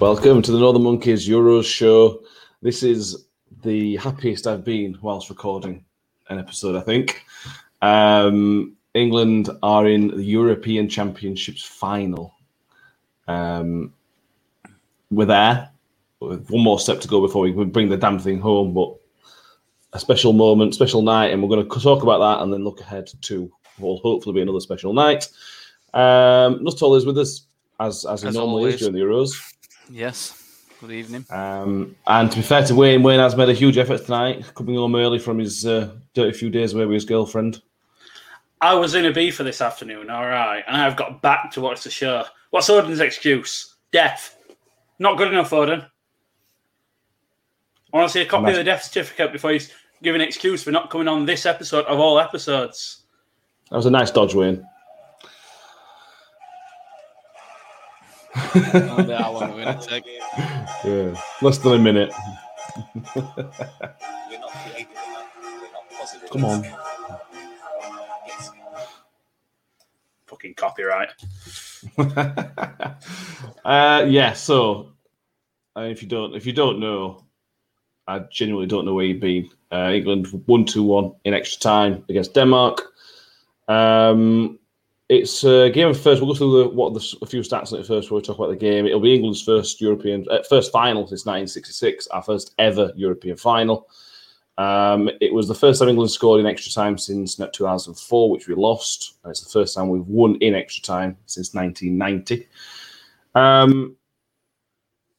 Welcome to the Northern Monkeys Euros show. This is the happiest I've been whilst recording an episode, I think. Um, England are in the European Championships final. Um, we're there. With one more step to go before we bring the damn thing home, but a special moment, special night, and we're going to talk about that and then look ahead to what will hopefully be another special night. Um, Nuttall is with us as as he As normally is during the Euros. Yes. Good evening. Um, and to be fair to Wayne, Wayne has made a huge effort tonight, coming home early from his uh, dirty few days away with his girlfriend. I was in a B for this afternoon, all right, and I've got back to watch the show. What's Odin's excuse? Death. Not good enough, Odin. I want to see a copy of the death certificate before he's giving an excuse for not coming on this episode of all episodes. That was a nice dodge, Wayne. I wonder how long we're gonna. Yeah, less than a minute. We're not creative enough. We're not positive. Come on. Fucking copyright. uh, yeah. So, uh, if you don't, if you don't know, I genuinely don't know where you've been. Uh, England one two one in extra time against Denmark. Um, it's a game of first. We'll go through the, what the, a few stats on it first before we talk about the game. It'll be England's first European, uh, first final since 1966, our first ever European final. Um, it was the first time England scored in extra time since 2004, which we lost. And it's the first time we've won in extra time since 1990. Um,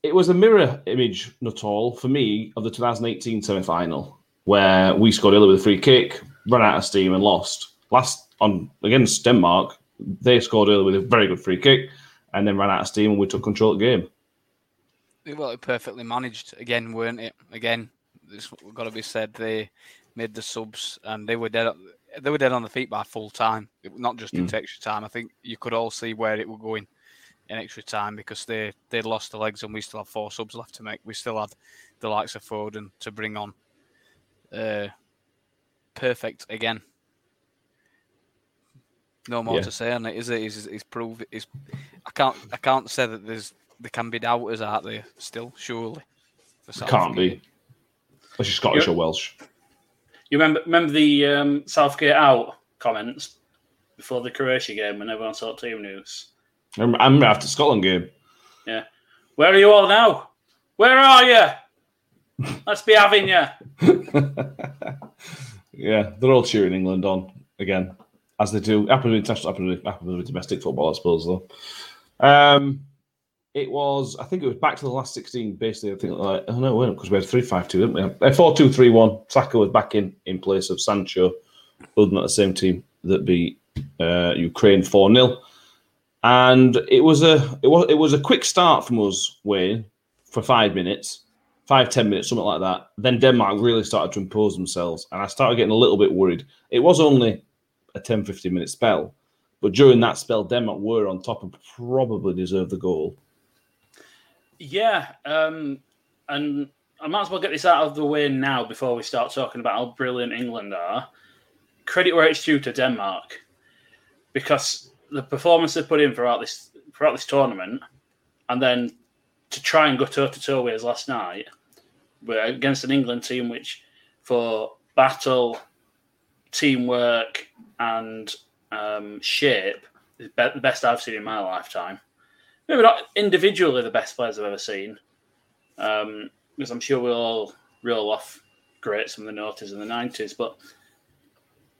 it was a mirror image, not all, for me, of the 2018 semi final, where we scored early with a free kick, ran out of steam, and lost. Last on against Denmark, they scored early with a very good free kick and then ran out of steam, and we took control of the game. Well, perfectly managed again, weren't it? Again, this got to be said. They made the subs and they were dead. They were dead on the feet by full time, It- not just into extra time. I think you could all see where it were going in extra time because they they'd lost the legs and we still had four subs left to make. We still had the likes of Foden to bring on. Uh, perfect again. No more Yeah. to say on it, is it? He's, he's proved. He's, I can't. I can't say that there's there can be doubters out there still. Surely, for Can't be. Unless you're Scottish You're- or Welsh. You remember remember the um, Southgate out comments before the Croatia game when everyone saw team news? I remember, I remember after the Scotland game. Yeah, where are you all now? Where are you? Let's be having you. yeah, they're all cheering England on again, as they do. Happens with international, happens with, domestic football, I suppose. Though, um, it was. I think it was back to the last sixteen. Basically, I think. Like, oh no, because we had three five two, didn't we? Uh, Four two three one. Saka was back in in place of Sancho, other than the same team that beat uh, Ukraine four 0 and it was a it was it was a quick start from us, Wayne, for five minutes five, ten minutes, something like that. Then Denmark really started to impose themselves, and I started getting a little bit worried. It was only a 10, 15 minute spell, but during that spell, Denmark were on top and probably deserved the goal. Yeah, um, and I might as well get this out of the way now before we start talking about how brilliant England are. Credit where it's due to Denmark, because the performance they put in throughout this throughout this tournament, and then to try and go toe to toe with us last night, against an England team which, for battle, teamwork, and um, shape, is be- the best I've seen in my lifetime maybe not individually the best players I've ever seen, um, because I'm sure we'll all reel off greats from the noughties and the nineties, but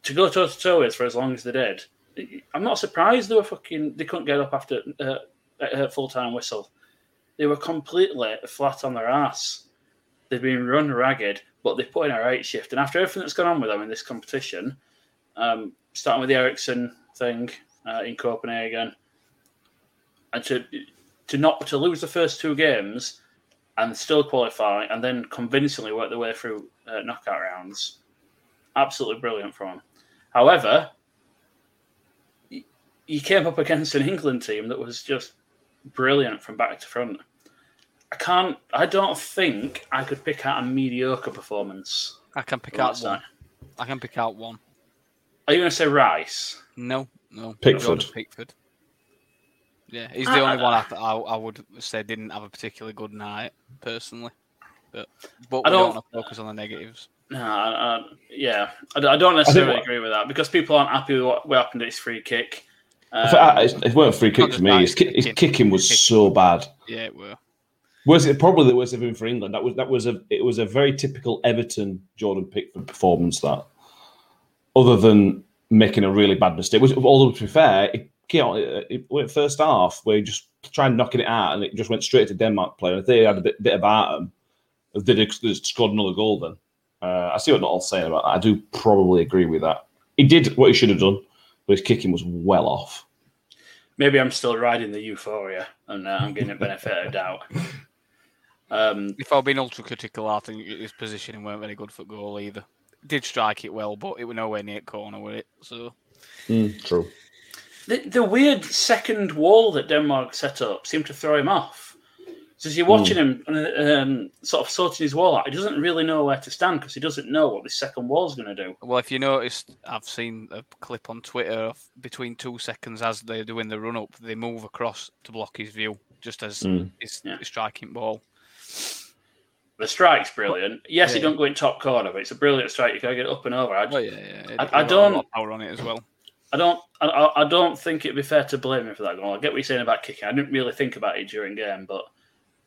to go toe to toe with for as long as they did, I'm not surprised they were fucking. They couldn't get up after uh, a full time whistle. They were completely flat on their ass. They've been run ragged, but they put in a right shift. And after everything that's gone on with them in this competition, um, starting with the Eriksen thing uh, in Copenhagen, and to to not to lose the first two games and still qualify and then convincingly work their way through uh, knockout rounds, absolutely brilliant from them. However, you came up against an England team that was just brilliant from back to front. I can't. I don't think I could pick out a mediocre performance. I can pick out last one. night. I can pick out one. Are you going to say Rice? No, no. Pickford. Jordan Pickford. Yeah, he's the only one I, th- I, I would say didn't have a particularly good night personally. But but I we don't, don't- want to focus on the negatives. No, I, I, yeah, I, I don't necessarily what- agree with that because people aren't happy with what, what happened at his free kick. I I- Um, it weren't a free kick just for me. that, His, his kicking. kicking was Kicking. so bad. Yeah, it were. Was it probably the worst of him for England? That was that was a it was a very typical Everton Jordan Pickford performance. That, other than making a really bad mistake, which although to be fair, it, you know, it, it went first half where he just tried knocking it out and it just went straight to Denmark player. If they had a bit, bit about them, if they'd have scored another goal, then uh, I see what Noel's saying about that. I do probably agree with that. He did what he should have done, but his kicking was well off. maybe I'm still riding the euphoria and uh, I'm getting a benefit of doubt. Um, If I've been ultra critical, I think his positioning weren't very good for goal either. Did strike it well, but it was nowhere near corner, were it? So true. the, the weird second wall that Denmark set up seemed to throw him off. So as you're watching him um, sort of sorting his wall out, he doesn't really know where to stand because he doesn't know what this second wall's going to do. Well, if you noticed, I've seen a clip on Twitter of between two seconds as they're doing the run up, they move across to block his view, just as Mm. he's Yeah. striking ball. The strike's brilliant. Yes, it Yeah. don't go in top corner, but it's a brilliant strike. You can get it up and over. I, Oh yeah, yeah. I- It- I it don't- power on it as well. I don't. I- I, don't think it'd be fair to blame him for that goal. I get what you're saying about kicking. I didn't really think about it during game, but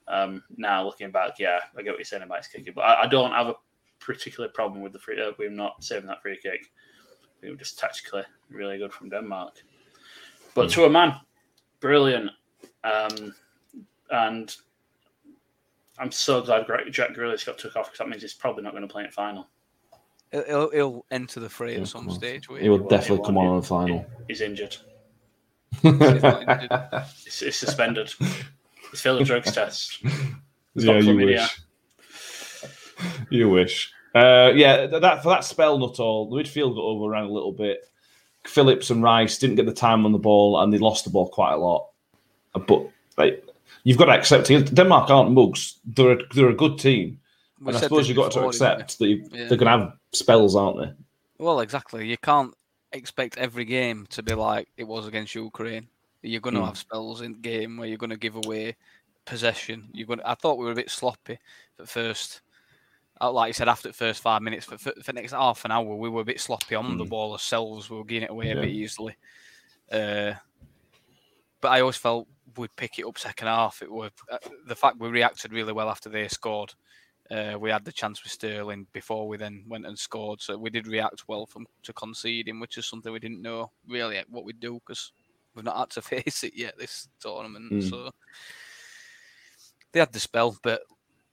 um, now looking back, yeah, I get what you're saying about his kicking. But I, I don't have a particular problem with the free. Uh, him not saving that free kick. We was just tactically really good from Denmark. But to a man, brilliant. Um, and I'm so glad Gra- Jack Grealish got took off because that means he's probably not going to play in final. He'll, he'll, he'll enter the fray Yeah, at some stage. He will definitely he come on in the final. He's injured. yeah, He's, he's suspended. He's failed a drugs test. He's got you wish. You wish. Uh, yeah, that for that spell, not all. The midfield got overrun a little bit. Phillips and Rice didn't get the time on the ball, and they lost the ball quite a lot. Uh, But like, you've got to accept it. Denmark aren't mugs. They're a, they're a good team, We and I suppose you've got to before, didn't we? accept that you, Yeah. they're going to have spells, aren't they? Well, exactly. You can't expect every game to be like it was against Ukraine. You're going to Mm. have spells in game where you're going to give away possession. You're going. To, I thought we were a bit sloppy at first. Uh, Like you said, after the first five minutes, for, for, for the next half an hour, we were a bit sloppy on the Mm. ball ourselves. We were getting it away a bit easily. Uh, but I always felt we'd pick it up second half. It was uh, the fact we reacted really well after they scored. Uh, we had the chance with Sterling before we then went and scored, so we did react well from to conceding, which is something we didn't know really what we'd do because we've not had to face it yet this tournament. Mm. So they had the spell, but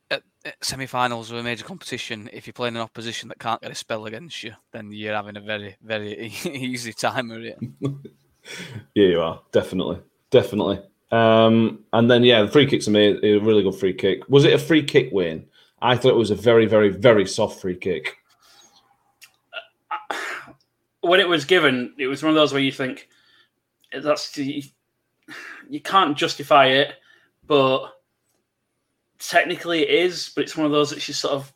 at, at semi-finals of a major competition, if you're playing an opposition that can't get a spell against you, then you're having a very very easy time of it. Yeah, you are definitely, definitely. Um, and then yeah, the free kick's a, ma- a really good free kick. Was it a free kick win? I thought it was a very, very, very soft free kick. when it was given, it was one of those where you think that's you, you can't justify it, but technically it is. But it's one of those that's just sort of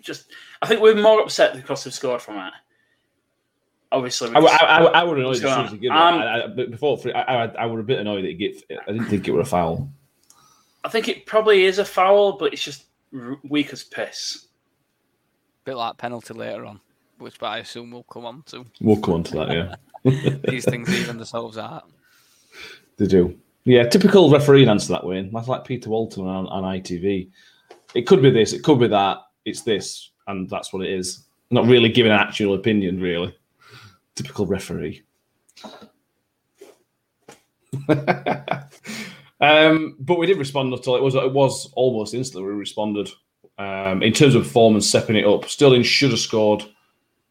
just. I think we're more upset because they've scored from it. Obviously, I, I, I, I would annoyed as soon as he on? gave it. Um, I, I, but before free, I, I, I would have been annoyed that he get. I didn't think it were a foul. I think it probably is a foul, but it's just r- weak as piss. bit like penalty later on, which I assume we'll come on to. We'll come on to that. Yeah, These things even themselves out. they do. Yeah, typical referee answer that way. That's like Peter Walton on, on ITV. It could be this. It could be that. It's this, and that's what it is. Not really giving an actual opinion, really. Typical referee. um, but we did respond at all. It was it was almost instantly we responded. Um, in terms of performance, stepping it up, Sterling should have scored,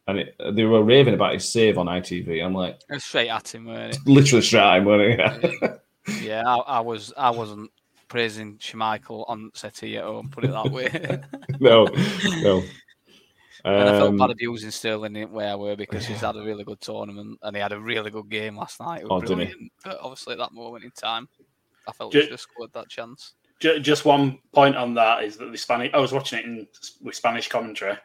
and it, they were raving about his save on ITV. I'm like, It was straight at him, weren't it? literally straight at him, weren't it? Yeah, I, I was. I wasn't praising Schmeichel on settee at home. Put it that way. no, no. And I felt Um, bad abusing Sterling where I were because he's had a really good tournament and he had a really good game last night. It was Oh, didn't he? brilliant. But obviously, at that moment in time, I felt Ju- we should have scored that chance. Just one point on that is that the Spanish. I was watching it in with Spanish commentary,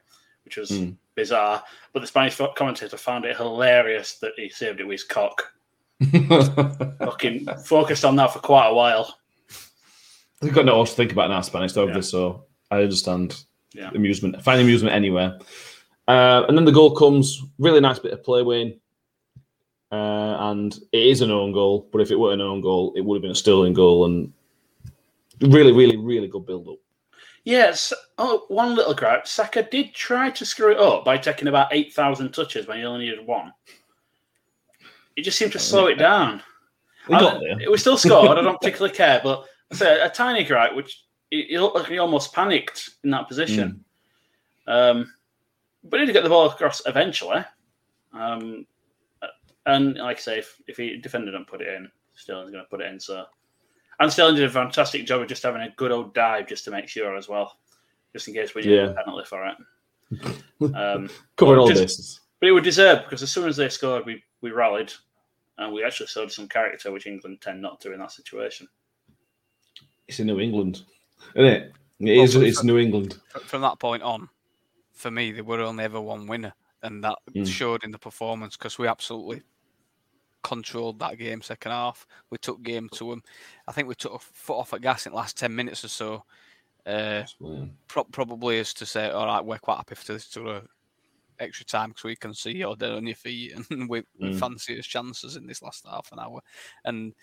which was Hmm. bizarre. But the Spanish commentator found it hilarious that he saved it with his cock. Fucking focused on that for quite a while. We've got no else to think about now, Spanish, don't Yeah. So I understand Yeah. amusement. Find amusement anywhere. Uh, and then the goal comes. Really nice bit of play, Wayne. Uh, and it is an own goal, but if it were an own goal, it would have been a Sterling goal. And really, really, really good build up. Yes. Oh, one little gripe. Saka did try to screw it up by taking about 8,000 touches when he only needed one. It just seemed to slow it down. We got there. It was still scored. I don't particularly care, but I say a tiny gripe, which he, he looked like he almost panicked in that position. Um, but he did get the ball across eventually. Um, and like I say, if, if he defender don't put it in, Sterling's going to put it in. So, and Sterling did a fantastic job of just having a good old dive just to make sure as well, just in case we Yeah. a penalty for it. Um, Covering all bases. but it would deserve because as soon as they scored, we, we rallied and we actually showed some character, which England tend not to in that situation. It's in New England, isn't it? It Well, is. It's New England. From that point on, for me, there were only ever one winner, and that Mm. showed in the performance because we absolutely controlled that game second half. We took game to them. I think we took a foot off at gas in the last ten minutes or so. Uh, pro- probably is to say, all right, we're quite happy for this to a extra time because we can see you're dead on your feet and we, we Mm. fancy his chances in this last half an hour. And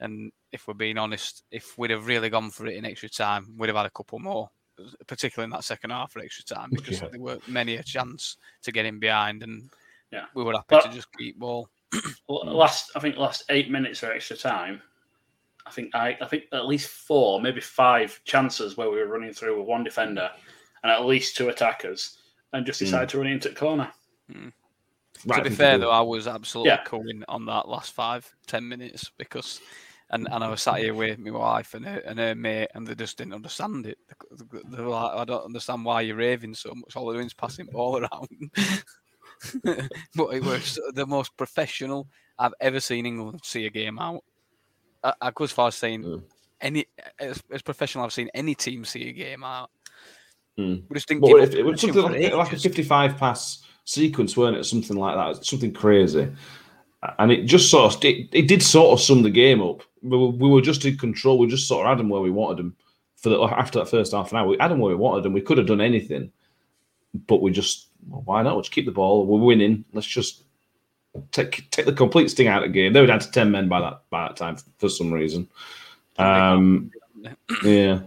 and if we're being honest, if we'd have really gone for it in extra time, we'd have had a couple more, particularly in that second half for extra time because Yeah. there were many a chance to get in behind and Yeah. we were happy But- to just keep ball. Mm. Last, I think, last eight minutes or extra time. I think I, I think at least four, maybe five chances where we were running through with one defender and at least two attackers, and just Mm. decided to run into the corner. to be fair though, I was absolutely Yeah. cooling on that last five, ten minutes because and, and I was sat here with my wife and her, and her mate, and they just didn't understand it. They, were like, I don't understand why you're raving so much. All they're doing is passing ball around. but it was the most professional I've ever seen England see a game out. I, I go as far as saying Mm. any as, as professional I've seen any team see a game out. Mm. We just didn't But give if up it was something like, like a 55 pass sequence, weren't it? Something like that. Something crazy. And it just sort of, it, it did sort of sum the game up. We were, we were just in control. We just sort of had them where we wanted them for the, after that first half an hour. We had them where we wanted them. We could have done anything, but we just, well, why not? Let's keep the ball. We're winning. Let's just take take the complete sting out of the game. They were down to 10 men by that, by that time for some reason. Um, yeah.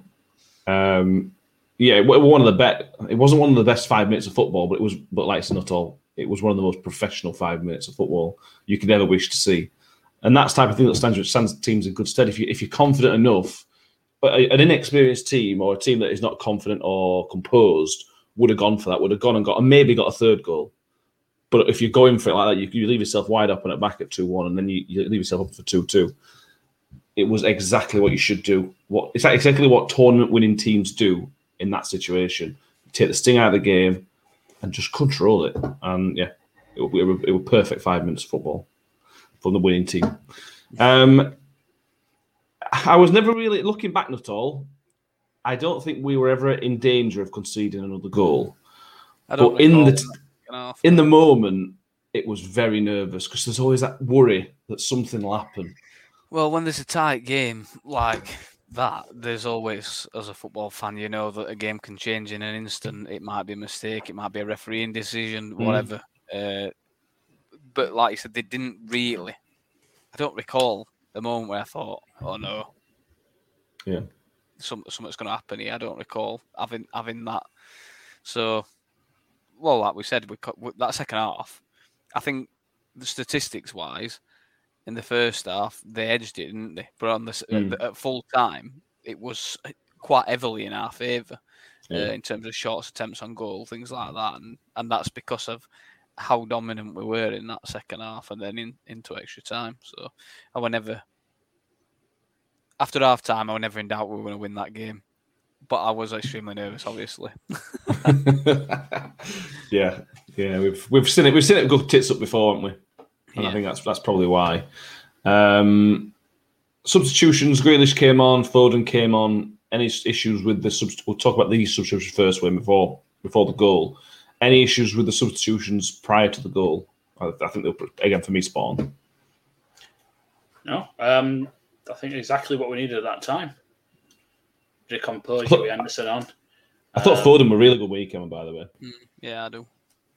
Um, yeah, one of the bet. It wasn't one of the best five minutes of football, but it was. But like it's not all. It was one of the most professional five minutes of football you could ever wish to see, and that's the type of thing that stands stands teams in good stead. If you if you're confident enough, but an inexperienced team or a team that is not confident or composed would have gone for that. Would have gone and got and maybe got a third goal. But if you're going for it like that, you, you leave yourself wide open at back at two one, and then you, you leave yourself up for two two. It was exactly what you should do. What it's exactly what tournament winning teams do in that situation. Take the sting out of the game and just control it. And yeah, it it were, it were perfect five minutes of football from the winning team. Um, I was never really looking back at all. I don't think we were ever in danger of conceding another goal. But in the t- in the moment, it was very nervous because there's always that worry that something will happen. Well, when there's a tight game like that, there's always, as a football fan, you know that a game can change in an instant. It might be a mistake, it might be a refereeing decision, Mm. whatever. Uh, but like you said, they didn't really. I don't recall the moment where I thought, "Oh no, Yeah. some, something's going to happen here." I don't recall having having that. So, well, like we said, we cut that second half. I think the statistics wise, in the first half, they edged it, didn't they? But on the, Mm. at, at full time, it was quite heavily in our favour Yeah. uh, in terms of shots, attempts on goal, things like that, and and that's because of how dominant we were in that second half, and then in, into extra time. So I were never after half time, I was never in doubt we were going to win that game. But I was extremely nervous, obviously. yeah, yeah, we've we've seen it. We've seen it go tits up before, haven't we? And I think that's that's probably why. Um, substitutions: Grealish came on, Foden came on. Any issues with the subst- We'll talk about these substitutions first, when before before the goal. Any issues with the substitutions prior to the goal? I, I think they'll again for me spawn. No, um, I think exactly what we needed at that time. Bit of composure with Henderson on. I thought Um, Foden were a really good weekend, by the way. Yeah, I do.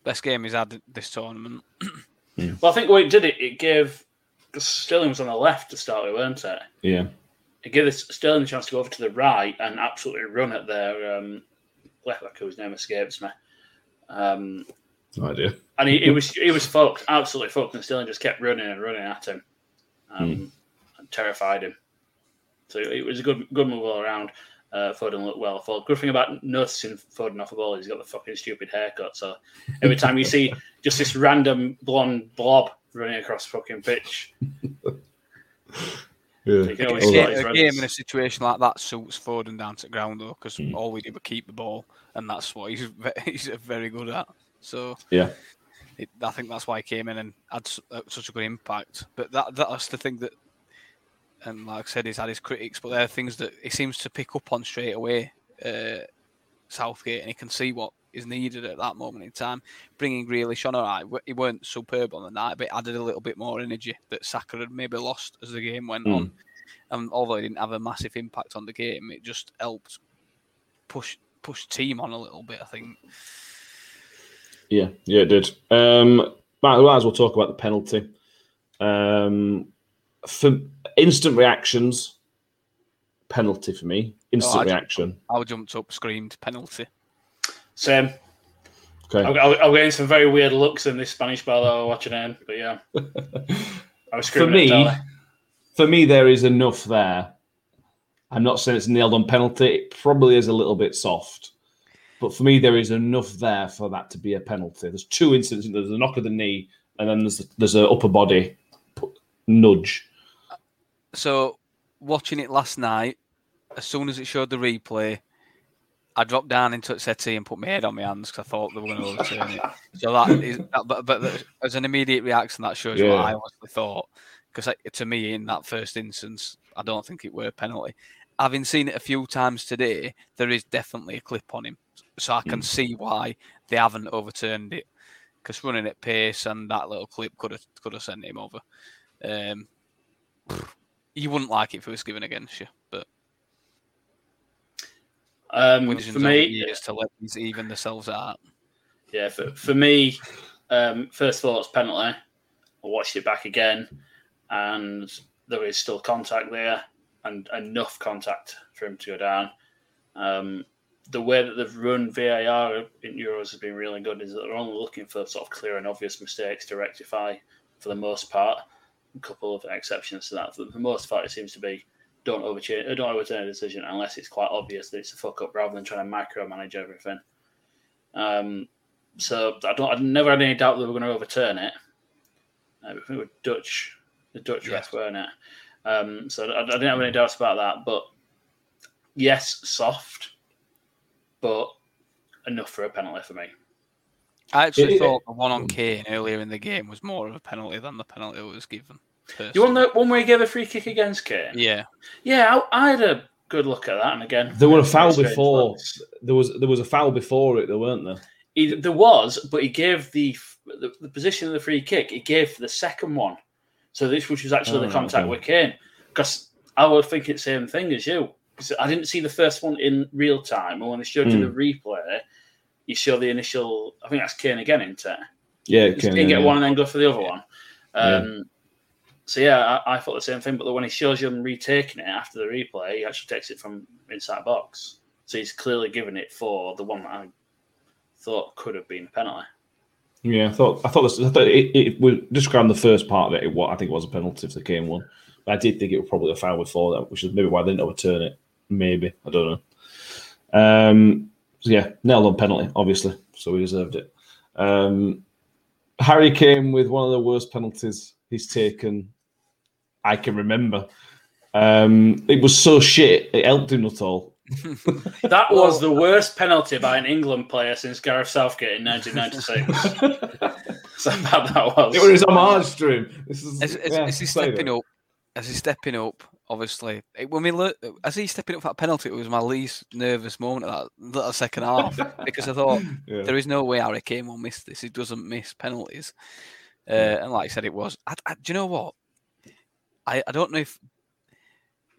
Best game he's had this tournament. Well, I think what it did, it, it gave because Sterling was on the left to start with, weren't it? Yeah. It gave us Sterling a chance to go over to the right and absolutely run at their um, left back, whose name escapes me. Um, No idea. and he, he was he was fucked, absolutely fucked, and Sterling just kept running and running at him, um, and terrified him. So it was a good good move all around. Uh, Foden looked well. For good thing about noticing Foden off the ball he's got the fucking stupid haircut. So every time you see just this random blonde blob running across the fucking pitch, Yeah. you can always see a, his a game in a situation like that suits Foden down to ground though, because Mm. all we did was keep the ball, and that's what he's ve- he's very good at. So Yeah. it, I think that's why he came in and had uh, such a good impact. But that that's the thing that, and like I said, he's had his critics, but there are things that he seems to pick up on straight away. Uh, Southgate, and he can see what is needed at that moment in time. Bringing Grealish on, all right, he weren't superb on the night, but added a little bit more energy that Saka had maybe lost as the game went Mm. on. And although it didn't have a massive impact on the game, it just helped push push team on a little bit. I think. Yeah, yeah, it did. Um, might, might as well talk about the penalty. Um, for instant reactions, penalty for me. Instant Oh, I- reaction. I jumped up, screamed penalty. Same. Okay. I'm, I'm I'm getting some very weird looks in this Spanish bar that I was watching in, but yeah, I was for me, for me, there is enough there. I'm not saying it's nailed on penalty. It probably is a little bit soft, but for me, there is enough there for that to be a penalty. There's two incidents. There's a knock of the knee, and then there's there's an upper body nudge. So, watching it last night, as soon as it showed the replay, I dropped down into the settee and put my head on my hands because I thought they were going to overturn it. So that is, that, but, but as an immediate reaction, that shows you what I honestly thought. Because to me, in that first instance, I don't think it were a penalty. Having seen it a few times today, there is definitely a clip on him, so I can Mm. see why they haven't overturned it. Because running at pace and that little clip could have could have sent him over. Um, you wouldn't like it if it was given against you, but Um, for me, years to let these even themselves out. Yeah, for, for me, um, first thoughts penalty. I watched it back again, and there is still contact there, and enough contact for him to go down. Um, the way that they've run VAR in Euros has been really good. Is that they're only looking for sort of clear and obvious mistakes to rectify for the most part. A couple of exceptions to that. but For the most part, it seems to be don't overturn, don't overturn a decision unless it's quite obvious that it's a fuck up, rather than trying to micromanage everything. Um, so I don't. I never had any doubt that we were going to overturn it. Uh, I think it was Dutch, the Dutch Yeah. ref, weren't it? Um, so I, I didn't have any doubts about that. But yes, soft, but enough for a penalty for me. I actually It- it- thought the one on Kane earlier in the game was more of a penalty than the penalty that was given. You want personally. the one where he gave a free kick against Kane? Yeah, Yeah, I, I had a good look at that. And again, There were a foul before. looks. There was there was a foul before it, there weren't there? He, there was, but he gave the, the the position of the free kick. He gave the second one, so this which was actually Oh, the contact okay. with Kane. Because I would think it's the same thing as you. Because I didn't see the first one in real time, and when they showed you Hmm. the replay, you show the initial. I think that's Kane again, isn't it? Yeah, You okay, can get yeah. one and then go for the other one. Yeah. So yeah, I, I thought the same thing. But when he shows you him retaking it after the replay, he actually takes it from inside box. So he's clearly given it for the one that I thought could have been a penalty. Yeah, I thought I thought, this, I thought it, it was describing the first part of it. it wa- I think it was a penalty if the one. But I did think it was probably a foul before that, which is maybe why they didn't overturn it. Maybe I don't know. Um, so yeah, nailed on penalty, obviously, so he deserved it. Um, Harry came with one of the worst penalties he's taken. I can remember. Um, it was so shit. It helped him at all. That was the worst penalty by an England player since Gareth Southgate in 1996. so bad that was. It was his homage to him. This is, as, as, yeah, as he's stepping that. up, as he's stepping up, obviously, it, when we look, as he's stepping up for that penalty, it was my least nervous moment of that, that second half because I thought Yeah. there is no way Harry Kane will miss this. He doesn't miss penalties, uh, and like I said, it was. I, I, do you know what? I, I don't know if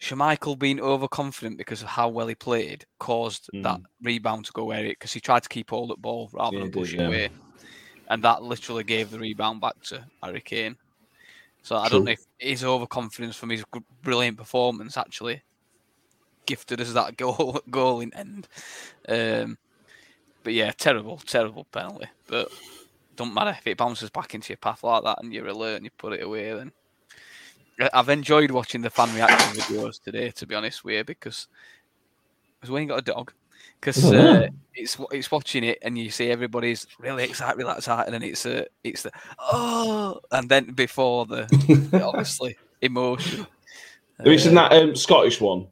Schmeichel being overconfident because of how well he played caused that rebound to go where it because he tried to keep hold of the ball rather Yeah, than push it yeah. away, and that literally gave the rebound back to Harry Kane. So I True. don't know if his overconfidence from his brilliant performance actually gifted us that goal goal in end. Um, but yeah, terrible, terrible penalty. But don't matter if it bounces back into your path like that and you're alert and you put it away. Then I've enjoyed watching the fan reaction videos today. To be honest with you, because has Wayne got a dog? Because know. uh, it's it's watching it and you see everybody's really excited, really excited, and then it's uh, it's the oh, and then before the, obviously emotion. Have you seen Uh, that um, Scottish one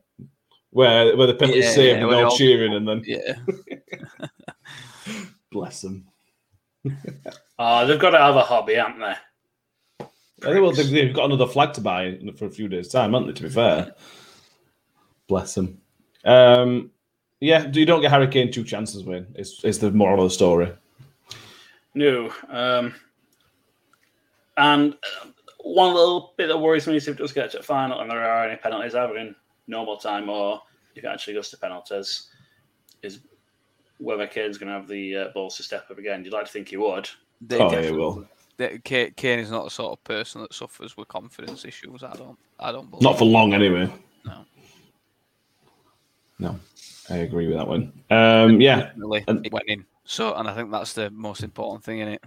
where where the penalty Yeah, saved yeah, and they're all- cheering and then Yeah, bless them. Oh, they've got to have a hobby, haven't they? I think well, they've, got another flag to buy for a few days' time, haven't they? To be fair, bless them. Um, yeah, you don't get Harry Kane two chances, Wayne. It's, it's the moral of the story. No. Um, and uh, one little bit that worries me is if it does get to the final and there are any penalties either in normal time or if it actually goes to penalties, is whether Kane's going to have the uh, balls to step up again. You'd like to think he would. they Oh, yeah, definitely- well, that Kane, Kane is not the sort of person that suffers with confidence issues. I don't. I don't believe. not for long anyway. No. No, I agree with that one. Um, yeah, Definitely, and- it went in. So, and I think that's the most important thing in it.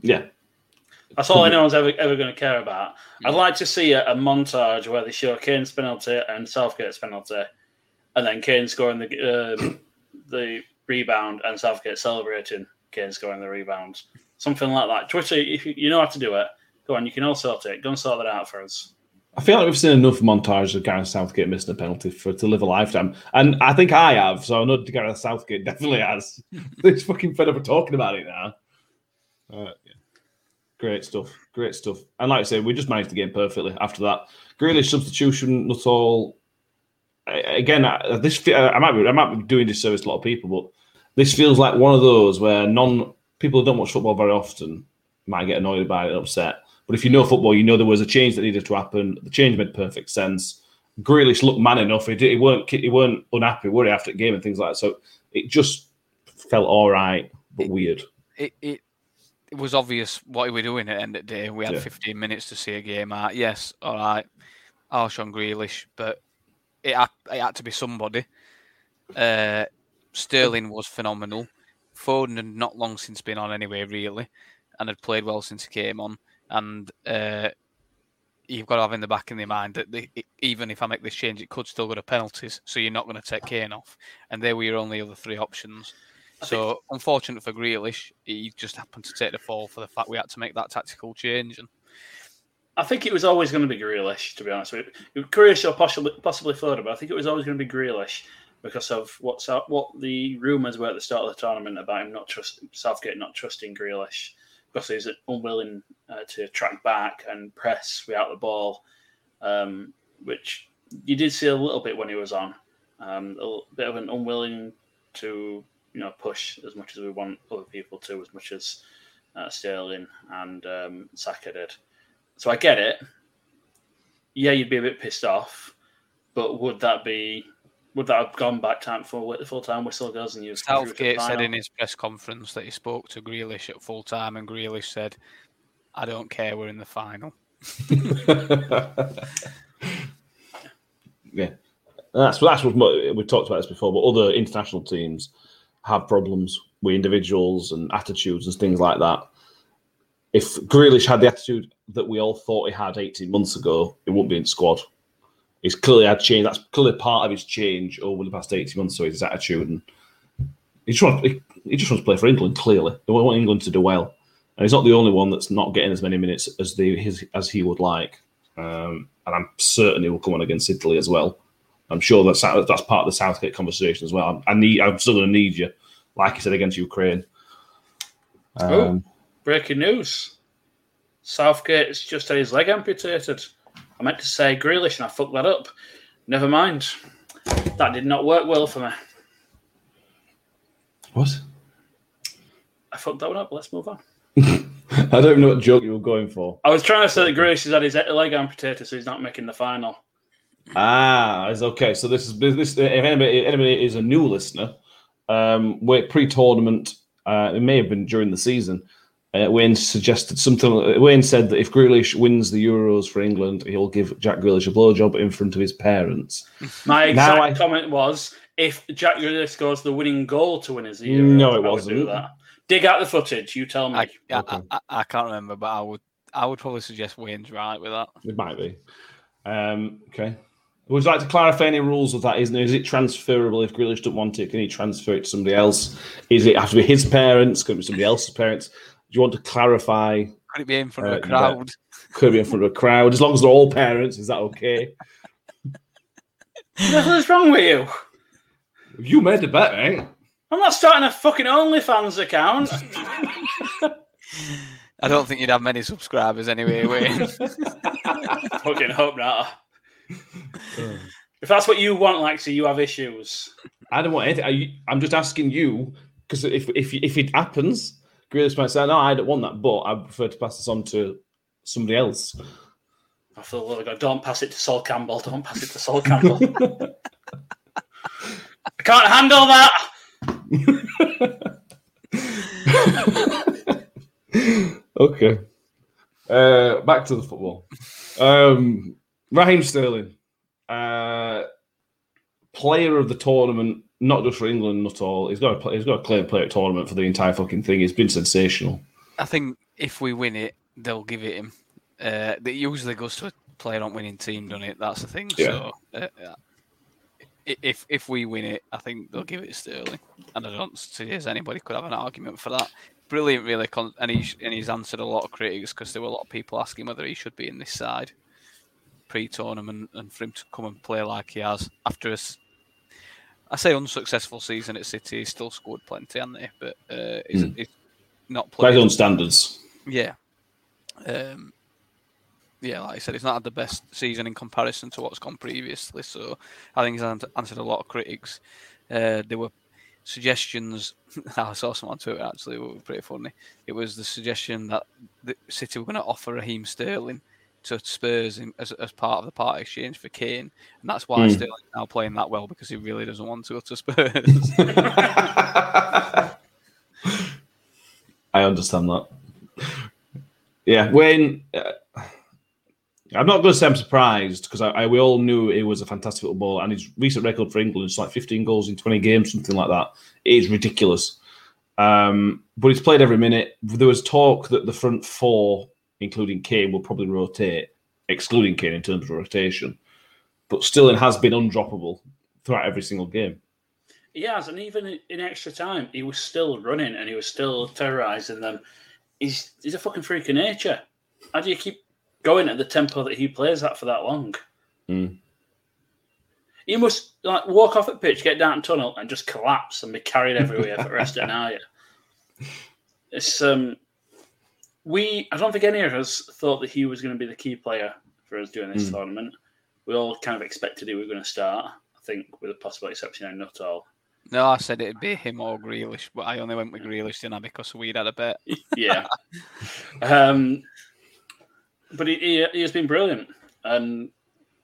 yeah. That's all anyone's ever ever going to care about. I'd like to see a, a montage where they show Kane's penalty and Southgate's penalty, and then Kane scoring the um, the rebound and Southgate celebrating Kane scoring the rebound. Something like that. Twitter, if you, you know how to do it, go on. You can all sort it. Go and sort that out for us. I feel like we've seen enough montage of Gareth Southgate missing a penalty for to live a lifetime, and I think I have. So I know Gareth Southgate definitely has. He's fucking fed up of talking about it now. Uh, yeah. Great stuff, great stuff. And like I say, we just managed the game perfectly after that. Grealish substitution, not all. Again, I- this I might be I might be doing disservice to a lot of people, but this feels like one of those where non people who don't watch football very often might get annoyed about it and upset. But if you know football, you know there was a change that needed to happen. The change made perfect sense. Grealish looked man enough. He, did, he weren't he weren't unhappy, were he, after the game and things like that. So it just felt all right, but weird. It, it it was obvious what he were doing at the end of the day. We had Yeah. 15 minutes to see a game out. Yes, all right, Alshon Grealish, but it had, it had to be somebody. Uh, Sterling was phenomenal. Foden had not long since been on anyway, really, and had played well since he came on. And uh, you've got to have in the back of your mind that the, it- even if I make this change, it could still go to penalties. So you're not going to take Kane off, and they were your only other three options. So unfortunate for Grealish, he just happened to take the fall for the fact we had to make that tactical change. And I think it was always going to be Grealish, to be honest with you. Grealish or possibly possibly Foden, but I think it was always going to be Grealish because of what's what the rumours were at the start of the tournament about him not trust Southgate not trusting Grealish because he's unwilling uh, to track back and press without the ball, um, which you did see a little bit when he was on. Um, a bit of an unwilling to you know push as much as we want other people to, as much as uh, Sterling and um, Saka did. So I get it. Yeah, you'd be a bit pissed off, but would that be would that have gone back time for the full time whistle goes and you Southgate said in his press conference that he spoke to Grealish at full time, and Grealish said, "I don't care, we're in the final." yeah, that's that's what mo- we talked about this before. But other international teams have problems with individuals and attitudes and things like that. If Grealish had the attitude that we all thought he had 18 months ago, it wouldn't be in the squad. He's clearly had change. That's clearly part of his change over the past 18 months. So his attitude and he just wants he, he just wants to play for England. Clearly, they want England to do well, and he's not the only one that's not getting as many minutes as the his as he would like. Um, and I'm certain he will come on against Italy as well. I'm sure that's that's part of the Southgate conversation as well. I need. I'm still going to need you, like I said against Ukraine. Um, Breaking news: Southgate's just had his leg amputated. I meant to say Grealish and I fucked that up. Never mind. That did not work well for me. what? I fucked that one up. Let's move on. I don't know what joke you were going for. I was trying to say that Grace has had his leg amputated, so he's not making the final. Ah, it's okay. So this is this. If anybody, if anybody is a new listener, um, we're pre-tournament. Uh, it may have been during the season. Uh, Wayne suggested something. Wayne said that if Grealish wins the Euros for England, he'll give Jack Grealish a blowjob in front of his parents. My Now exact I- comment was if Jack Grealish scores the winning goal to win his Euros, No, it I wasn't. Do that. Dig out the footage. You tell me. I, I, Okay. I, I can't remember, but I would I would probably suggest Wayne's right with that. It might be. Um, okay. Would you like to clarify any rules of that? Isn't it? Is it transferable if Grealish doesn't want it? Can he transfer it to somebody else? Is it have to be his parents? Can it be somebody else's parents? Do you want to clarify? Could it be in front Uh, of a crowd? Could it be in front of a crowd? As long as they're all parents, is that okay? What the hell's wrong with you? You made the bet, eh? I'm not starting a fucking OnlyFans account. I don't think you'd have many subscribers anyway, Wayne. fucking hope not. If that's what you want, Lexi, you have issues. I don't want anything. I, I'm just asking you because if if if it happens, Grealish might say, "No, I don't want that," but I prefer to pass this on to somebody else. I feel like God. Don't pass it to Sol Campbell. Don't pass it to Sol Campbell. I can't handle that. okay. Uh, back to the football. Um, Raheem Sterling, uh, player of the tournament, not just for England, not all. He's got a play, he's got a clear player of the tournament for the entire fucking thing. He's been sensational. I think if we win it, they'll give it him. Uh, it usually goes to a player on winning team, doesn't it? That's the thing. Yeah. So uh, if if we win it, I think they'll give it to Sterling, and I don't see as anybody could have an argument for that. Brilliant, really, con- and he's and he's answered a lot of critics because there were a lot of people asking whether he should be in this side pre-tournament, and for him to come and play like he has after a, s- I say unsuccessful season at City, he's still scored plenty, hasn't he? But uh, he's, Hmm. he's not By played own standards. yeah. Um, yeah, like I said, he's not had the best season in comparison to what's gone previously. So I think he's answered a lot of critics. Uh, there were suggestions. I saw someone on Twitter actually, were pretty funny. It was the suggestion that the City were going to offer Raheem Sterling to Spurs in, as, as part of the part exchange for Kane, and that's why Hmm. Sterling's now playing that well because he really doesn't want to go to Spurs. I understand that. Yeah, Wayne. Uh, I'm not going to say I'm surprised because I, I we all knew he was a fantastic footballer, and his recent record for England is like 15 goals in 20 games, something like that. It is ridiculous. Um, but he's played every minute. There was talk that the front four, including Kane, will probably rotate, excluding Kane in terms of rotation. But still, Sterling has been undroppable throughout every single game. He has, and even in- extra time, he was still running and he was still terrorizing them. He's he's a fucking freak of nature. How do you keep going at the tempo that he plays at for that long? Mm. You must like walk off the pitch, get down tunnel, and just collapse and be carried everywhere for the rest of the night. It's um, we. I don't think any of us thought that he was going to be the key player for us during this Mm. tournament. We all kind of expected he was going to start. I think, with a possible exception of Nuttall. no, I said it'd be him or Grealish, but I only went with Grealish, didn't I? Because we'd had a bet. yeah. um, but he, he, he has been brilliant. And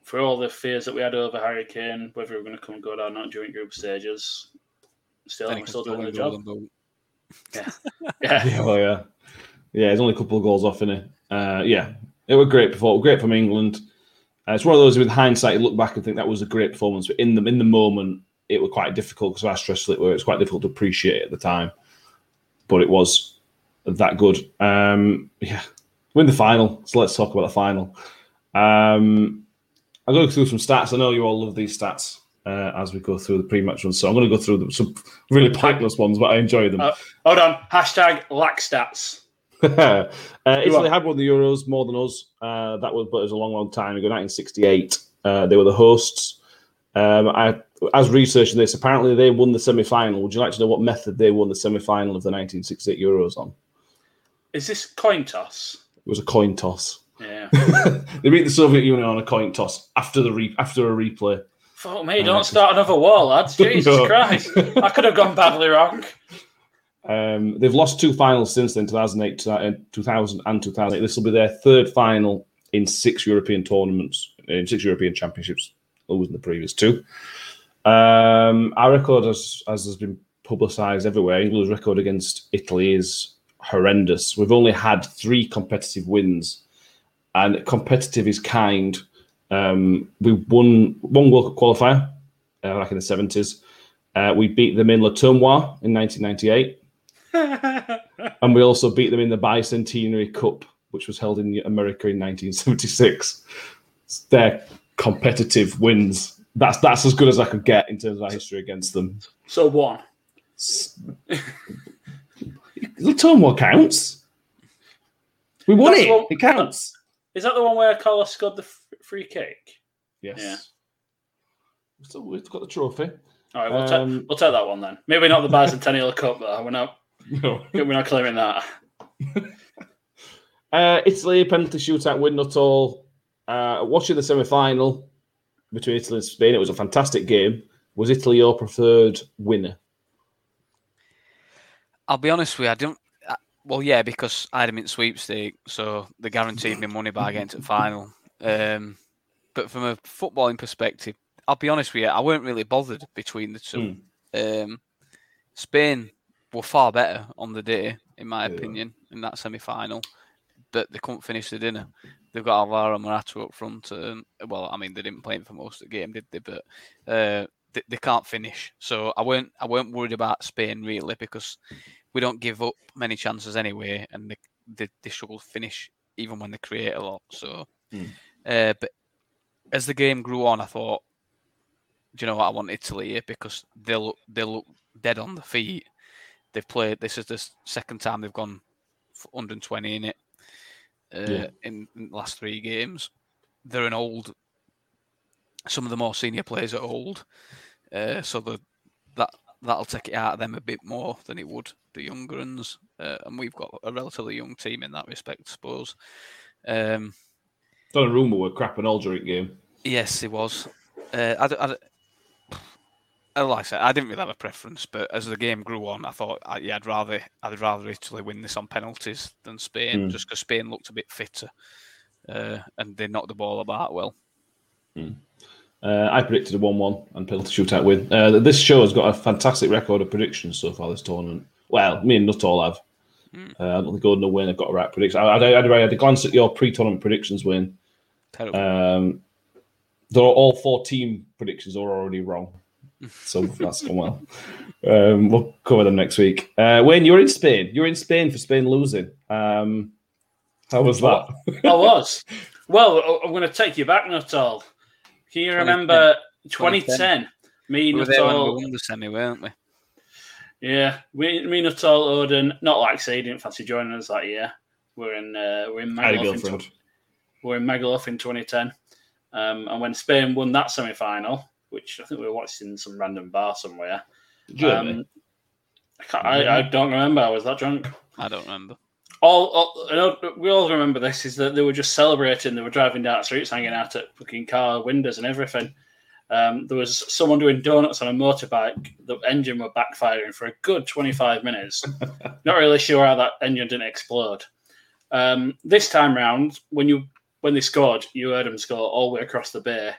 for all the fears that we had over Harry Kane, whether we were going to come and go or not during group stages, still, Then we're still still doing the job. Golden Boot. Yeah. Yeah, well, yeah, yeah. He's only a couple of goals off in it. Uh, yeah, it was great performance. Great from England. Uh, it's one of those with hindsight, you look back and think that was a great performance, but in the in the moment, it was quite difficult because of how stressful it was. It was quite difficult to appreciate at the time, but it was that good. Um, yeah, win the final. So let's talk about the final. Um, I'll go through some stats. I know you all love these stats uh, as we go through the pre-match ones, so I'm going to go through some really pointless ones, but I enjoy them. Uh, Hold on. Hashtag lack stats. uh, Italy had won the Euros more than us. Uh, that was, but it was a long, long time ago. 1968. Uh, they were the hosts. Um, I, as researching this, apparently they won the semi-final. Would you like to know what method they won the semi-final of the 1968 Euros on? Is this coin toss? It was a coin toss. Yeah. they beat the Soviet Union on a coin toss after the re- after a replay. Fuck me, don't start another war, lads. Jesus. Christ. I could have gone badly wrong. Um, they've lost two finals since then, 2008, 2000 and 2008. This will be their third final in six European tournaments, in six European championships, losing the previous two. Um, our record, as, as has been publicised everywhere, England's record against Italy is horrendous. We've only had three competitive wins, and competitive is kind. Um, we won one World Cup qualifier uh, back in the 70s. Uh, we beat them in Le Tournoi in 1998. and we also beat them in the Bicentenary Cup, which was held in America in 1976. They're competitive wins. That's that's as good as I could get in terms of our history against them. So one. The Tournoi counts. We won That's it. what- it counts. Is that the one where Carlos scored the free kick? Yes. Yeah. So we've got the trophy. All right, we'll, Um, ta- we'll take that one then. Maybe not the Bicentennial Cup though. We're not No. we're not claiming that. Uh, Italy penalty shootout win, not all. Uh, watching the semi final between Italy and Spain, it was a fantastic game. Was Italy your preferred winner? I'll be honest with you, I don't. I, well, yeah, because I had him in sweepstake, so they guaranteed me money by getting to the final. Um, but from a footballing perspective, I'll be honest with you, I weren't really bothered between the two. Um, Spain were far better on the day, in my Yeah. opinion, in that semi final, but they couldn't finish the dinner. They've got Alvaro Morata up front. And, well, I mean, they didn't play him for most of the game, did they? But uh, they, they can't finish. So I weren't I weren't worried about Spain really because we don't give up many chances anyway, and they they, they struggle to finish even when they create a lot. So, Hmm. uh, but as the game grew on, I thought, do you know what? I want Italy here because they look they look dead on the feet. They've played. This is the second time they've gone f- 120 in it uh, Yeah. in, in the last three games. They're an old. Some of the more senior players are old, uh, so the that that'll take it out of them a bit more than it would the younger ones. Uh, and we've got a relatively young team in that respect, I suppose. Um, Donnarumma were crap an all during game. yes, it was. Uh, I, I like I said, I didn't really have a preference, but as the game grew on, I thought, uh, yeah, I'd rather I'd rather Italy win this on penalties than Spain, Mm. just because Spain looked a bit fitter, uh, and they knocked the ball about well. Uh, I predicted a 1 1 and penalty shootout win. Uh, this show has got a fantastic record of predictions so far this tournament. Well, me and Nuttall have. Mm. Uh, I don't think Gordon will win. I've got a right prediction. I, I, I, I had a glance at your pre tournament predictions, win. Terrible. Um, they're all four team predictions are already wrong. So that's gone well. Um, we'll cover them next week. Uh, Wayne, you're in Spain. You're in Spain for Spain losing. Um, how was that? I was. Well, I- I'm going to take you back, Nuttall. Can you remember 2010? Me, we were there when we Nuttall. won the semi, weren't we? Yeah, we, me, Nuttall, Odin. Not like say he didn't fancy joining us that year. We're in uh, we're in I Magaluf in, girlfriend. tw- we're in Magaluf in 2010. Um, and when Spain won that semi final, which I think we were watching in some random bar somewhere, um, I, can't, I, I don't remember. I was that drunk. I don't remember. all, all I know, we all remember this is that they were just celebrating. They were driving down the streets, hanging out at fucking car windows and everything. Um, there was someone doing donuts on a motorbike. The engine were backfiring for a good 25 minutes. Not really sure how that engine didn't explode. Um, this time round, when you when they scored, you heard them score all the way across the bay,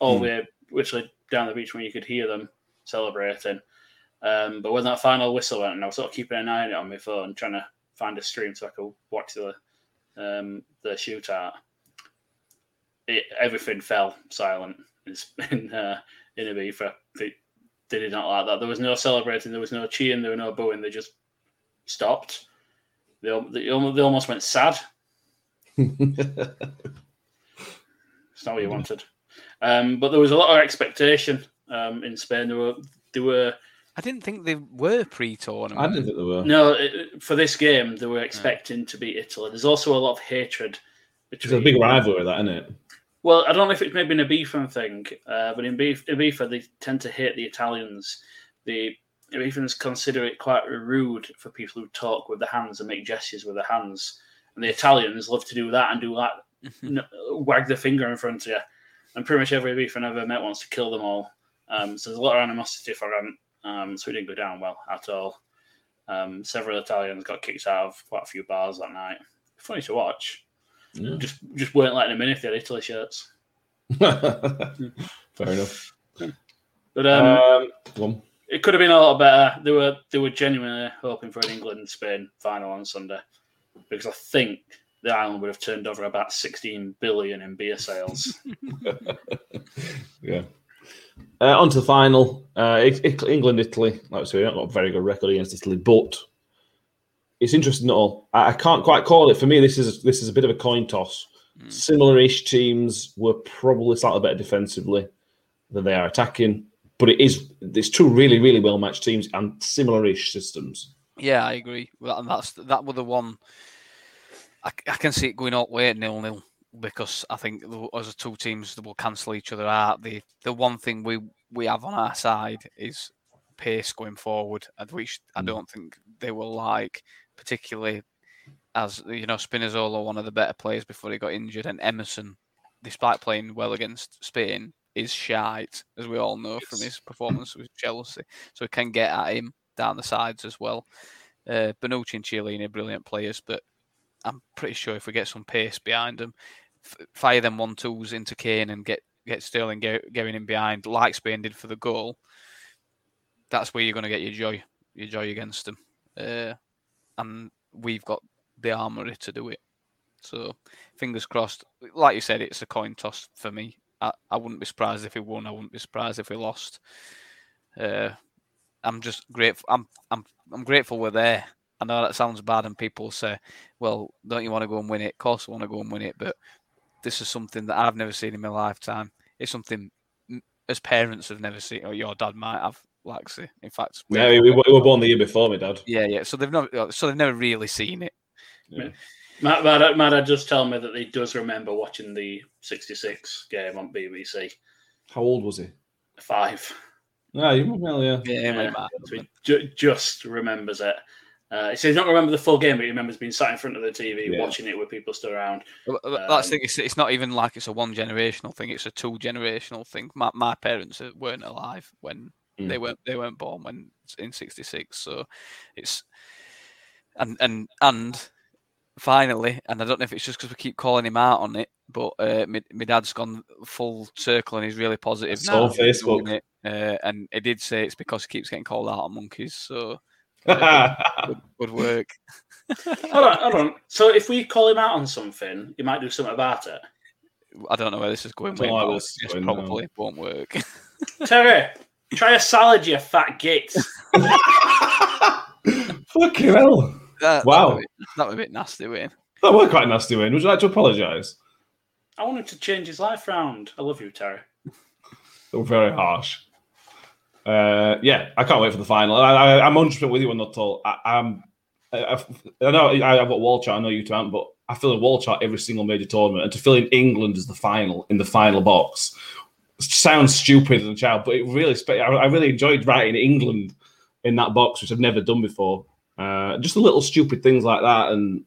all the way literally down the beach when you could hear them celebrating. Um, but when that final whistle went, and I was sort of keeping an eye on it on my phone, trying to find a stream so I could watch the um, the shootout. It, everything fell silent in in, uh, in Ibiza. They, they did not like that. There was no celebrating. There was no cheering. There was no booing. They just stopped. They, they, they almost went sad. It's not what you wanted. Um, but there was a lot of expectation um, in Spain. There were there were I didn't think they were pre-tournament. I didn't think they were. no it, for this game. They were expecting to beat Italy. There's also a lot of hatred It's between. a big rivalry, that isn't it? Well, I don't know if it's maybe an Ibiza thing, uh, but in Ibiza, Ibiza they tend to hate the Italians. The Ibizans consider it quite rude for people who talk with their hands and make gestures with their hands, and the Italians love to do that and do that, n- wag the finger in front of you. And pretty much every Ibiza I've ever met wants to kill them all. Um, so there's a lot of animosity for them. Um, so we didn't go down well at all. Um, several Italians got kicked out of quite a few bars that night. Funny to watch. Yeah. Just just weren't letting them in if they had Italy shirts. Fair enough. But um, Um, it could have been a lot better. They were they were genuinely hoping for an England Spain final on Sunday because I think the island would have turned over about 16 billion in beer sales. yeah. Uh, on to the final. Uh, it, it- England, Italy. Like I say, we haven't got a very good record against Italy, but it's interesting at all. I, I can't quite call it. For me, this is this is a bit of a coin toss. Mm. Similar-ish teams were probably slightly better defensively than they are attacking, but it is there's two really really well matched teams and similar-ish systems. Yeah, I agree. Well, and that's that were the one. I, I can see it going all the way nil nil because I think the- as two teams that will cancel each other out. The the one thing we we have on our side is pace going forward, and which I Mm. don't think they will like, particularly as you know Spinazzola, one of the better players before he got injured, and Emerson, despite playing well against Spain, is shite as we all know from his performance with Chelsea. So we can get at him down the sides as well. Uh, Bonucci and Chiellini brilliant players, but I'm pretty sure if we get some pace behind them, f- fire them one twos into Kane and get get Sterling go, going in behind like Spain did for the goal, that's where you're going to get your joy, your joy against them. Uh, and we've got the armory to do it. So fingers crossed. Like you said, it's a coin toss for me. I, I wouldn't be surprised if we won. I wouldn't be surprised if we lost. Uh, I'm just grateful. I'm I'm I'm grateful we're there. I know that sounds bad, and people say, "Well, don't you want to go and win it?" Of course, I want to go and win it, but this is something that I've never seen in my lifetime. It's something as parents have never seen, or your dad might have. Like, say, in fact, we- Yeah, we, we were born the year before me, Dad. yeah, yeah. So they've not, so they've never really seen it. Matt, my, dad, my dad just tell me that he does remember watching the 66 game on BBC. How old was he? Five. Yeah, you well, yeah. Yeah, Yeah, yeah. so he ju- just remembers it. Uh, he says he not remember the full game, but he remembers being sat in front of the TV Yeah. watching it with people still around. Well, well, That's the Um, thing. It's, it's not even like it's a one generational thing. It's a two generational thing. My, my parents uh, weren't alive when Mm. they weren't they weren't born when in '66. So it's and and and finally, and I don't know if it's just because we keep calling him out on it, but uh, my, my dad's gone full circle and he's really positive I saw now. on Facebook. doing It, uh, and he did say it's because he keeps getting called out on monkeys. So yeah, good, good work. Hold on, hold on. So if we call him out on something, he might do something about it. I don't know where this is going. Don't with, know this is it's going now. probably won't work. Terry, try a salad, you fat git. Fucking hell. That, Wow. that, was a bit, that was a bit nasty, Wayne. That was quite nasty, Wayne. Would you like to apologise? I wanted to change his life round. I love you, Terry. They were very harsh. Uh, yeah, I can't wait for the final. I, I, I'm 100% with you on that all. I, I'm, I, I've- I know I, I've got wall chart. I know you two haven't, but I fill in wall chart every single major tournament. And to fill in England as the final in the final box sounds stupid as a child, but it really, spe- I, I really enjoyed writing England in that box, which I've never done before. Uh, just the little stupid things like that, and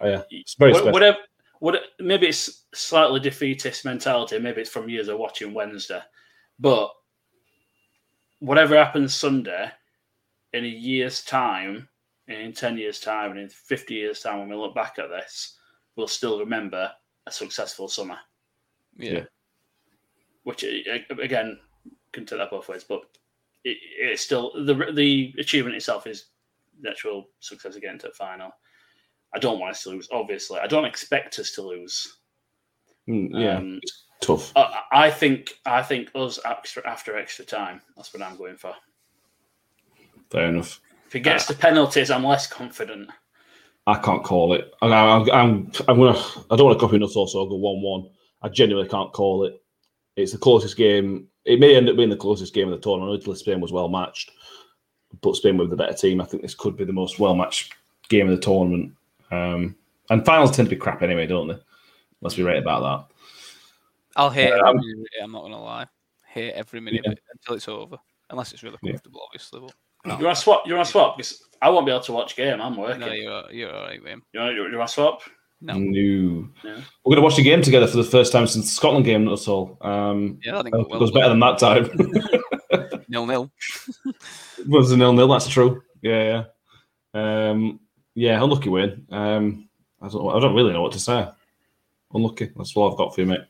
oh, yeah, it's very Wha- special. Whatever, what, maybe it's slightly defeatist mentality. Maybe it's from years of watching Wednesday. But whatever happens Sunday, in a year's time, in 10 years' time, and in 50 years' time, when we look back at this, we'll still remember a successful summer. Yeah. Yeah. Which, uh, again, can take that both ways, but it, it's still the the achievement itself is the actual success again to the final. I don't want us to lose, obviously. I don't expect us to lose. Mm, yeah, Um, tough. I, I think I think us extra, after extra time. That's what I'm going for. Fair enough. If it gets to penalties, I'm less confident. I can't call it. I'm, I'm, I'm, I'm gonna. I don't want to copy nuts. Also, I'll go one-one. I genuinely can't call it. It's the closest game. It may end up being the closest game of the tournament. I Italy Spain was well matched, but Spain were the better team. I think this could be the most well matched game of the tournament. Um, and finals tend to be crap anyway, don't they? Let's be right about I'll hate Um, every minute. I'm not gonna lie. Hate every minute Yeah. of it until it's over, unless it's really Yeah. comfortable, obviously. But You want to swap? You want to swap? Because I won't be able to watch game. I'm working. no, you're you're all right, William. You want to, you want to swap? No. that. No. Yeah. We're going to watch the game together for the first time since the Scotland game. not at all. Um, Yeah, I think it hope it will. goes better than that time. Nil nil. was a nil nil. That's true. Yeah, yeah. Um, yeah, unlucky win. Um, I don't. I don't really know what to say. Unlucky. That's all I've got for you, mate.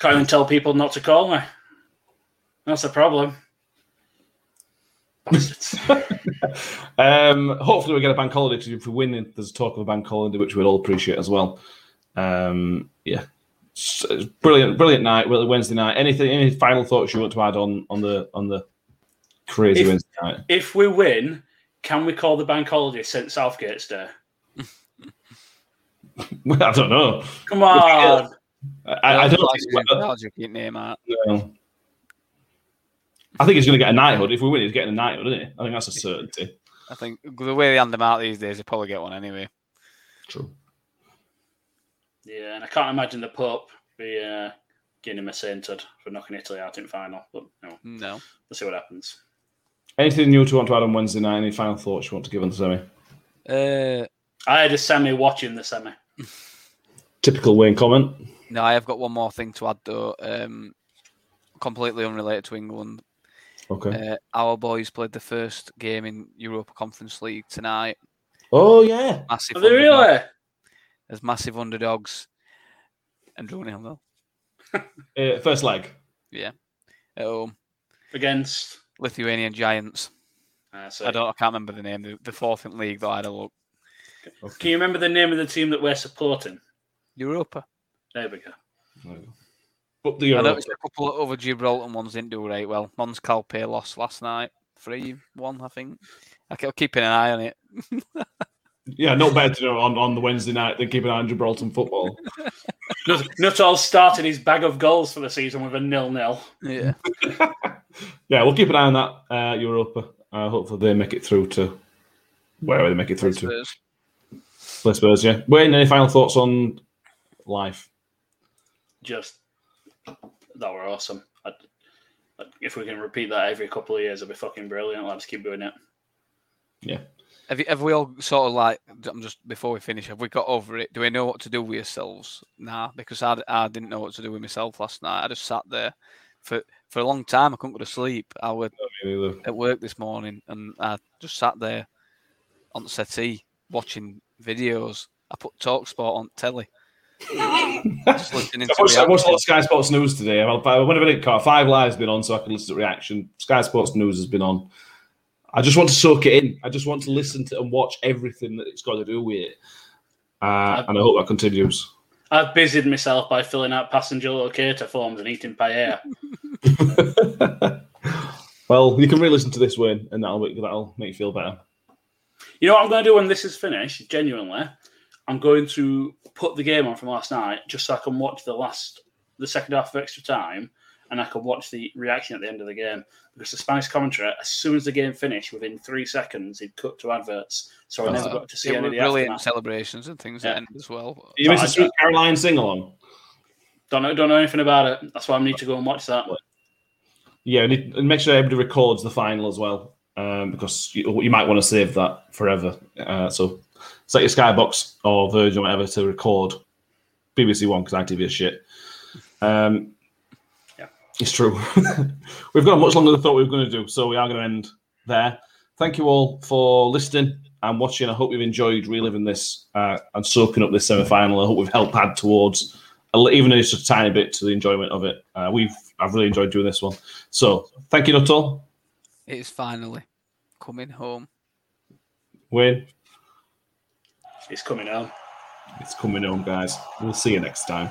Can't even tell people not to call me. That's the problem. Um, hopefully, we get a bank holiday. 'cause If we win, there's talk of a bank holiday, which we'd all appreciate as well. Um, yeah, it's brilliant, brilliant night. Wednesday night. Anything? Any final thoughts you want to add on on the on the crazy If- Wednesday night? if we win, can we call the bank holiday St Southgate's Day? I don't know. Come on. I, I don't like think. saying Belgium keep name out. no. I think he's going to get a knighthood. If we win, he's getting a knighthood, isn't he? I think that's a certainty. I think the way they hand them out these days, they probably get one anyway. True. Yeah, and I can't imagine the Pope be uh, getting him a sainted for knocking Italy out in final. But no, No. we'll see what happens. Anything new to want to add on Wednesday night? Any final thoughts you want to give on the semi? Uh, I had a semi watching the semi. Typical Wayne comment. No, I have got one more thing to add though. Um, completely unrelated to England. Okay. Uh, our boys played the first game in Europa Conference League tonight. oh yeah. Massive. Are they really? As massive underdogs, and drew nil nil Uh, first leg. Yeah. At home. Against. Lithuanian Giants. Uh, so I don't. I can't remember the name. The, the fourth in league that I had a look. Can you remember the name of the team that we're supporting? Europa. There we go. But the I noticed a couple of other Gibraltar ones didn't do right well. Mons Calpe lost last night, three one, I think. I kept keeping an eye on it. Yeah, not better to know on, on the Wednesday night than keeping an eye on Gibraltar football. Nut- Nuttall started his bag of goals for the season with a nil-nil. Yeah. yeah, we'll keep an eye on that uh, Europa. Uh, hopefully they make it through to wherever they make it through to. Spurs. Play Spurs, yeah. Wayne, any final thoughts on life? Just that were awesome. I'd, I'd- if we can repeat that every couple of years, it'd be fucking brilliant. Let's keep doing it. Have, you, have we all sort of like? I'm just before we finish. Have we got over it? Do we know what to do with yourselves? Nah, because I, I didn't know what to do with myself last night. I just sat there for for a long time. I couldn't go to sleep. I was Me at work this morning, and I just sat there on the settee watching videos. I put Talksport on telly. Just listening I watched, I watched a lot of Sky Sports News today. Well, I- whenever it car, Five Live's been on, so I can listen to reaction. Sky Sports News has been on. I just want to soak it in. I just want to listen to and watch everything that it's got to do with it. Uh, and I hope that continues. I've busied myself by filling out passenger locator forms and eating paella. well, you can re-listen to this win, and that'll make, that'll make you feel better. You know what I'm going to do when this is finished? Genuinely, I'm going to put the game on from last night just so I can watch the last, the second half of extra time, and I can watch the reaction at the end of the game. Because the Spanish commentary, as soon as the game finished, within three seconds, he'd cut to adverts, so I never Uh, got to see any of the brilliant aftermath. celebrations and things Yeah. at the end as well. You missed I- the Sweet Caroline sing along. Don't know, don't know anything about it. That's why I need to go and watch that. Yeah, and, it, and make sure everybody records the final as well, um, because you, you might want to save that forever. Uh, so set your Skybox or Virgin or whatever to record BBC One because ITV is shit. Um, Yeah. it's true. We've got much longer than I thought we were going to do, so we are going to end there. Thank you all for listening and watching. I hope you've enjoyed reliving this uh, and soaking up this semi-final. I hope we've helped add towards, a even if it's just a tiny bit, to the enjoyment of it. Uh, we've I've really enjoyed doing this one. So thank you, Nuttall. It's finally coming home. Wayne, It's coming home. it's coming home, guys. We'll see you next time.